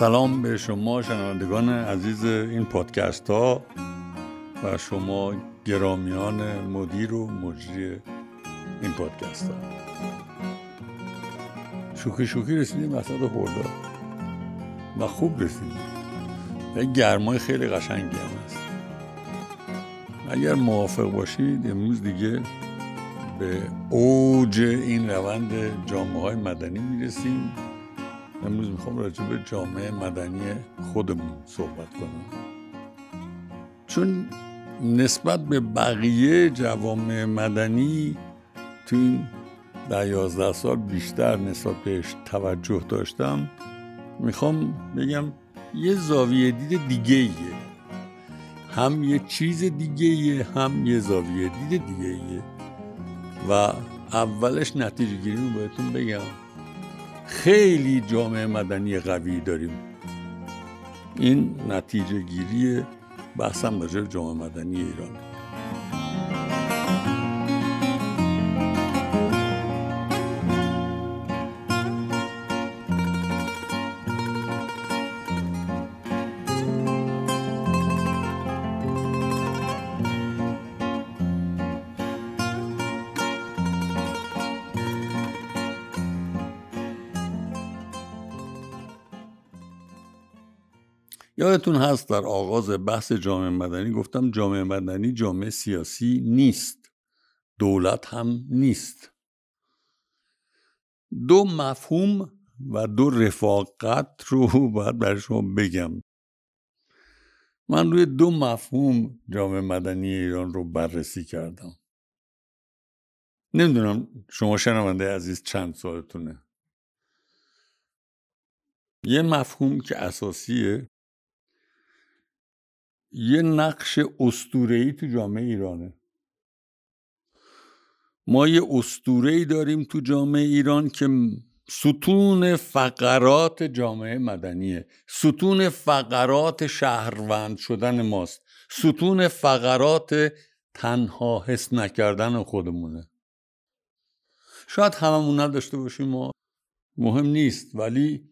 سلام به شما شنوندگان عزیز این پادکست ها و شما گرامیان مدیر و مجری این پادکست ها. شوخی شوخی رسیدیم وسط خورده و خوب رسیدیم. و گرمای خیلی قشنگی هم هست. اگر موافق باشید امروز دیگه به اوج این روند جامعه های مدنی می‌رسیم. امروز می‌خوام راجع به جامعه مدنی خودمون صحبت کنم. چون نسبت به بقیه جوامع مدنی تو این ده یازده سال بیشتر نسبت بهش توجه داشتم می‌خوام بگم یه زاویه دید دیگه ایه هم یه چیز دیگه ایه هم یه زاویه دید دیگه ایه و اولش نتیجه گیری رو بهتون بگم. خیلی جامعه مدنی قوی داریم. این نتیجه گیری بحثم راجع جامعه مدنی ایران. یادتون هست در آغاز بحث جامعه مدنی گفتم جامعه مدنی جامعه سیاسی نیست. دولت هم نیست. دو مفهوم و دو رفاقت رو باید برای شما بگم. من روی دو مفهوم جامعه مدنی ایران رو بررسی کردم. نمی‌دونم شما شنونده عزیز چند سالتونه. یه مفهوم که اساسیه یه نقش استورهی تو جامعه ایرانه. ما یه استورهی داریم تو جامعه ایران که ستون فقرات جامعه مدنیه. ستون فقرات شهروند شدن ماست. ستون فقرات تنها حس نکردن خودمونه. شاید هممون نداشته باشیم ما مهم نیست ولی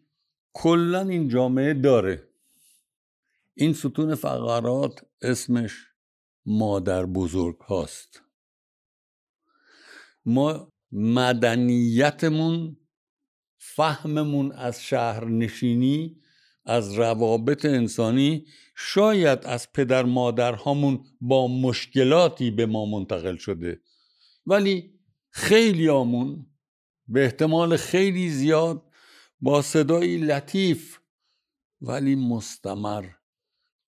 کلا این جامعه داره. این ستون فقرات اسمش مادر بزرگ هاست ما مدنیتمون فهممون از شهرنشینی از روابط انسانی شاید از پدر مادرهامون با مشکلاتی به ما منتقل شده. ولی خیلی آمون به احتمال خیلی زیاد با صدایی لطیف ولی مستمر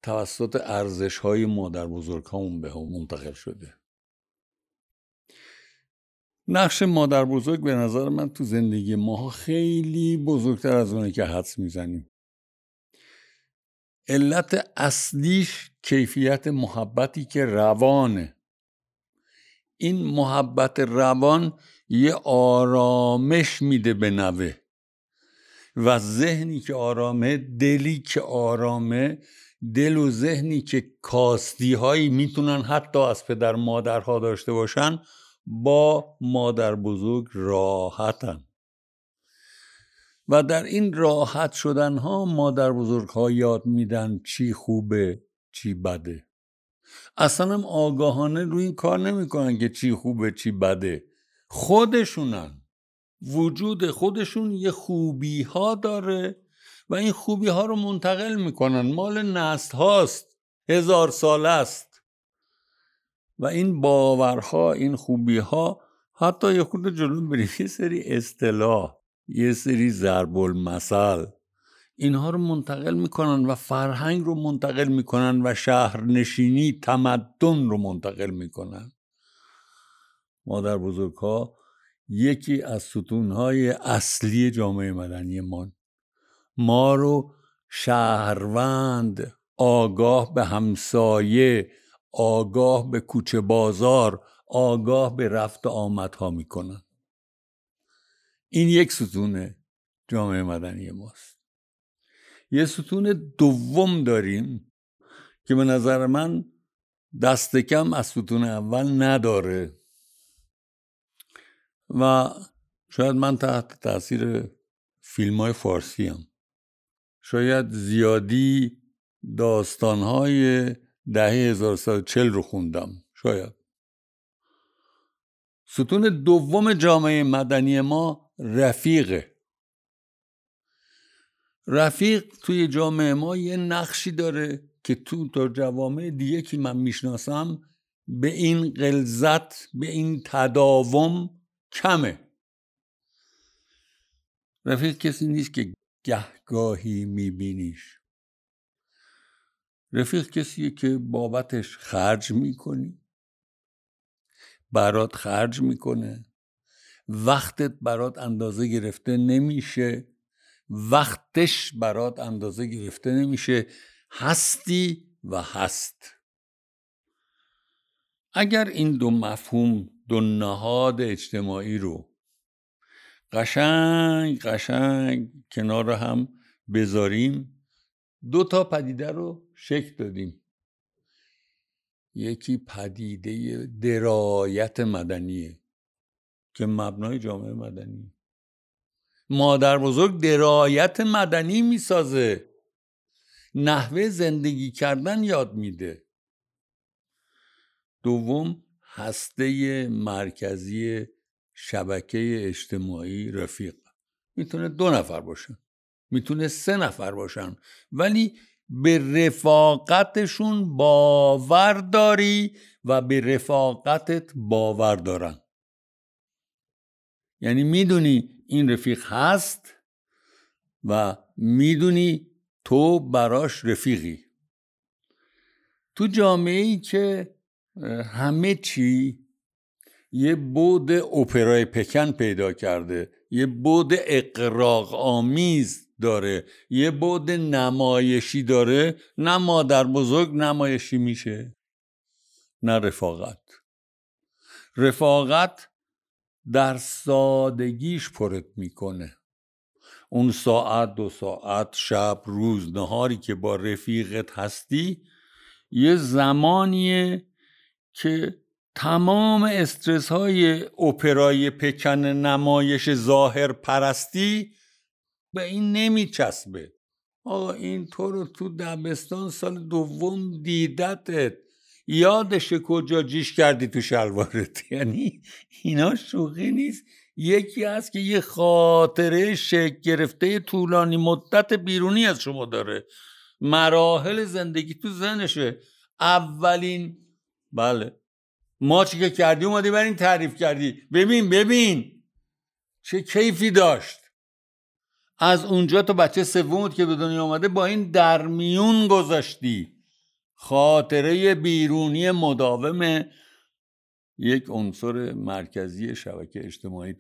توسط ارزش های مادر بزرگ همون به هم منتقل شده. نقش مادر بزرگ به نظر من تو زندگی ما خیلی بزرگتر از اونه که حدس می‌زنیم. علت اصلیش کیفیت محبتی که روانه. این محبت روان یه آرامش میده به نوه. و ذهنی که آرامه دلی که آرامه دل و ذهنی که کاستی هایی می‌تونن حتی از پدر مادرها داشته باشن با مادر بزرگ راحتن. و در این راحت شدن ها مادر بزرگ ها یاد میدن چی خوبه چی بده. اصلا هم آگاهانه روی این کار نمی‌کنن که چی خوبه چی بده. خودشونن. وجود خودشون یه خوبی ها داره. و این خوبی ها رو منتقل می‌کنن. مال نسل هاست. هزار سال است. و این باورها این خوبی ها حتی یه خود جلو بریم یه سری اصطلاح یه سری ضرب المثل. اینها رو منتقل می‌کنن و فرهنگ رو منتقل می‌کنن و شهرنشینی تمدن رو منتقل می‌کنن. مادر بزرگ ها یکی از ستونهای اصلی جامعه مدنی ما. ما رو شهروند آگاه به همسایه آگاه به کوچه بازار آگاه به رفت آمدها می‌کنن. این یک ستون جامعه مدنی ماست. یه ستون دوم داریم که به نظر من دست کم از ستون اول نداره. و شاید من تحت تاثیر فیلم های فارسی هم شاید زیادی داستانهای دهه 1140 رو خوندم شاید. ستون دوم جامعه مدنی ما رفیقه. رفیق توی جامعه ما یه نقشی داره که تو تا جوامع دیگه که من می‌شناسم به این قلزت به این تداوم کمه. رفیق کسی نیست که گهگاهی میبینیش. رفیق کسیه که بابتش خرج می‌کنی برات خرج می‌کنه وقتت برات اندازه گرفته نمیشه وقتش برات اندازه گرفته نمیشه هستی و هست. اگر این دو مفهوم دو نهاد اجتماعی رو قشنگ قشنگ کنار هم بذاریم. دو تا پدیده رو شکل دادیم. یکی پدیده درایت مدنیه که مبنای جامعه مدنی مادر بزرگ درایت مدنی می‌سازه. نحوه زندگی کردن یاد میده. دوم هسته مرکزی شبکه اجتماعی رفیق. می‌تونه دو نفر باشن. می‌تونه سه نفر باشن. ولی به رفاقتشون باور داری و به رفاقتت باور دارن. یعنی می‌دونی این رفیق هست و می‌دونی تو براش رفیقی. تو جامعه ای که همه چی یه بود اپرای پکن پیدا کرده یه بود اقراق آمیز داره یه بود نمایشی داره نه مادر بزرگ نمایشی میشه. نه رفاقت. رفاقت در سادگیش پرت می‌کنه. اون ساعت دو ساعت شب روز نهاری که با رفیقت هستی یه زمانیه که تمام استرس های اپرای پکن نمایش ظاهر پرستی به این نمیچسبه. آقا این تو رو تو دبستان سال دوم دیدتت. یادش کجا جیش کردی تو شلوارت؟ یعنی اینا شوخی نیست. یکی هست که یه خاطره شکل گرفته طولانی مدت بیرونی از شما داره. مراحل زندگی تو زنشه اولین بله. ما چی که کردی اومدی بر این تعریف کردی. ببین ببین. چه کیفی داشت. از اونجا تا بچه سومت که به دنیا آمده با این درمیون گذاشتی. خاطره بیرونی مداوم یک عنصر مرکزی شبکه اجتماعی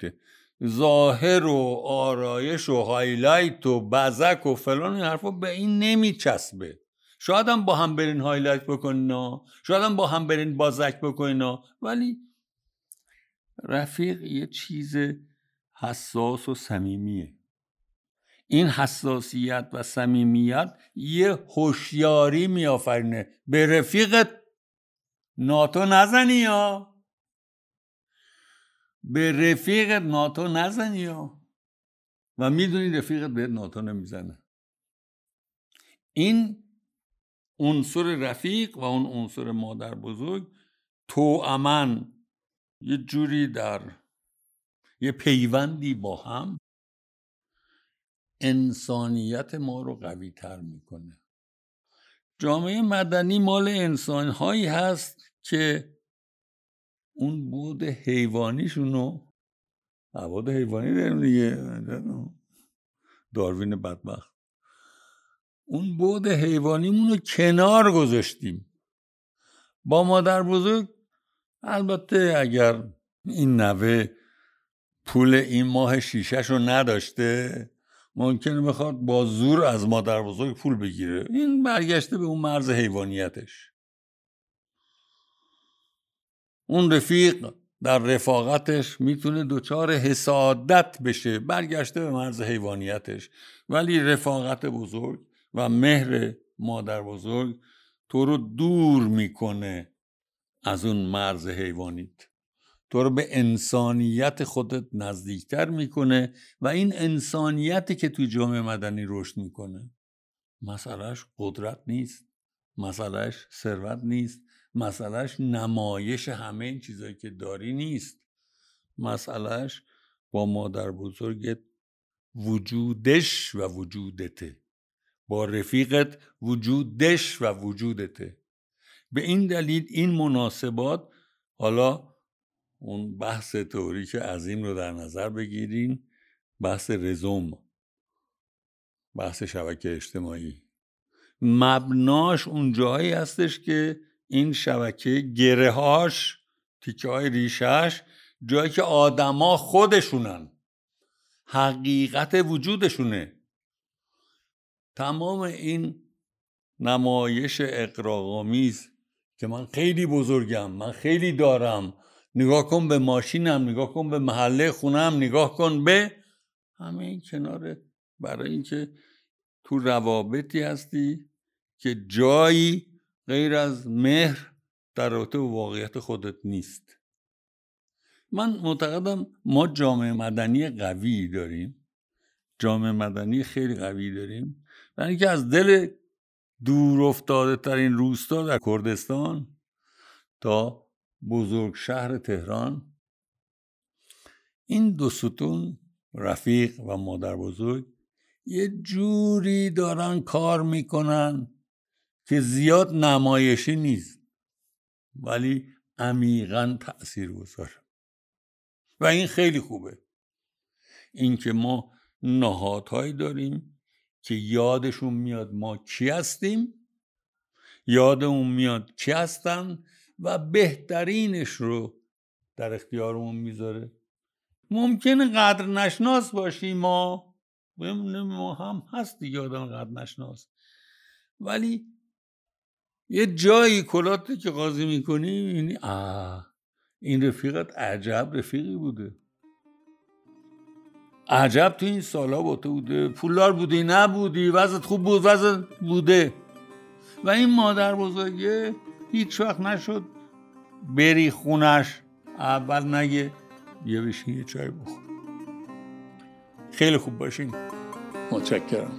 ظاهر و آرایش و highlight و بزک و فلان این حرفا به این نمیچسبه. شاید هم با هم برین highlight بکنین شاید هم با هم برین بزک بکنین ولی رفیق یه چیز حساس و صمیمیه. این حساسیت و صمیمیت یه هوشیاری میآفرینه. به رفیقت ناتو نزنی یا به رفیقت ناتو نزنی یا و می‌دونی رفیقت به ناتو نمی‌زنه. این عنصر رفیق و اون عنصر مادر بزرگ تو امن. یه جوری در یه پیوندی با هم انسانیت ما رو قوی تر می‌کنه. جامعه مدنی مال انسان هایی هست که اون بود حیوانیشون رو بود حیوانی داریم دیگه. داروین بدبخت. اون بود حیوانیمون رو کنار گذاشتیم. با مادر بزرگ البته اگر این نوه پول این ماه شیشش رو نداشته ممکنه بخواد با زور از مادر بزرگ پول بگیره. این برگشته به اون مرز حیوانیتش. اون رفیق در رفاقتش می‌تونه دچار حسادت بشه برگشته به مرز حیوانیتش. ولی رفاقت بزرگ و مهر مادر بزرگ تو رو دور می‌کنه از اون مرز حیوانیت. تو رو به انسانیت خودت نزدیکتر می‌کنه و این انسانیتی که توی جامعه مدنی رشد می‌کنه مسئلهش قدرت نیست مسئلهش ثروت نیست مسئلهش نمایش همه این چیزایی که داری نیست. مسئلهش با مادر بزرگت وجودش و وجودته. با رفیقت وجودش و وجودته. به این دلیل این مناسبات حالا اون بحث تئوریک عظیم رو در نظر بگیرین بحث رزوم بحث شبکه اجتماعی. مبناش اون جایی هستش که این شبکه گره هاش تیکه های ریشهش جایی که آدما خودشونن. حقیقت وجودشونه. تمام این نمایش اقراغامیز که من خیلی بزرگم من خیلی دارم. نگاه کن به ماشینم نگاه کن به محله خونم نگاه کن به همه این کناره برای اینکه تو روابطی هستی که جایی غیر از مهر در رابطه با واقعیت خودت نیست. من معتقدم ما جامعه مدنی قوی داریم. جامعه مدنی خیلی قوی داریم. برای اینکه از دل دور افتاده ترین روستا در کردستان تا بزرگ شهر تهران. این دو ستون رفیق و مادر بزرگ یه جوری دارن کار می‌کنن که زیاد نمایشی نیست ولی عمیقا تأثیر گذاره. و این خیلی خوبه. اینکه ما نهادهایی داریم که یادشون میاد ما کی هستیم یادمون میاد کی هستن و بهترینش رو در اختیارمون می‌ذاره. ممکنه قدر نشناس باشیم ما ما هم هست دیگه آدم قدر نشناس ولی یه جایی کلاتی که قاضی می‌کنی این رفیقت عجب رفیقی بوده. عجب تو این سالا با تو بوده. پولدار بودی؟ نبودی. وضعت خوب بود؟ وضعت بوده. و این مادر بزرگه هیچ وقت نشد بری خونش اول نگه یه بشین یه چای بخور. خیلی خوب باشین. متشکرم.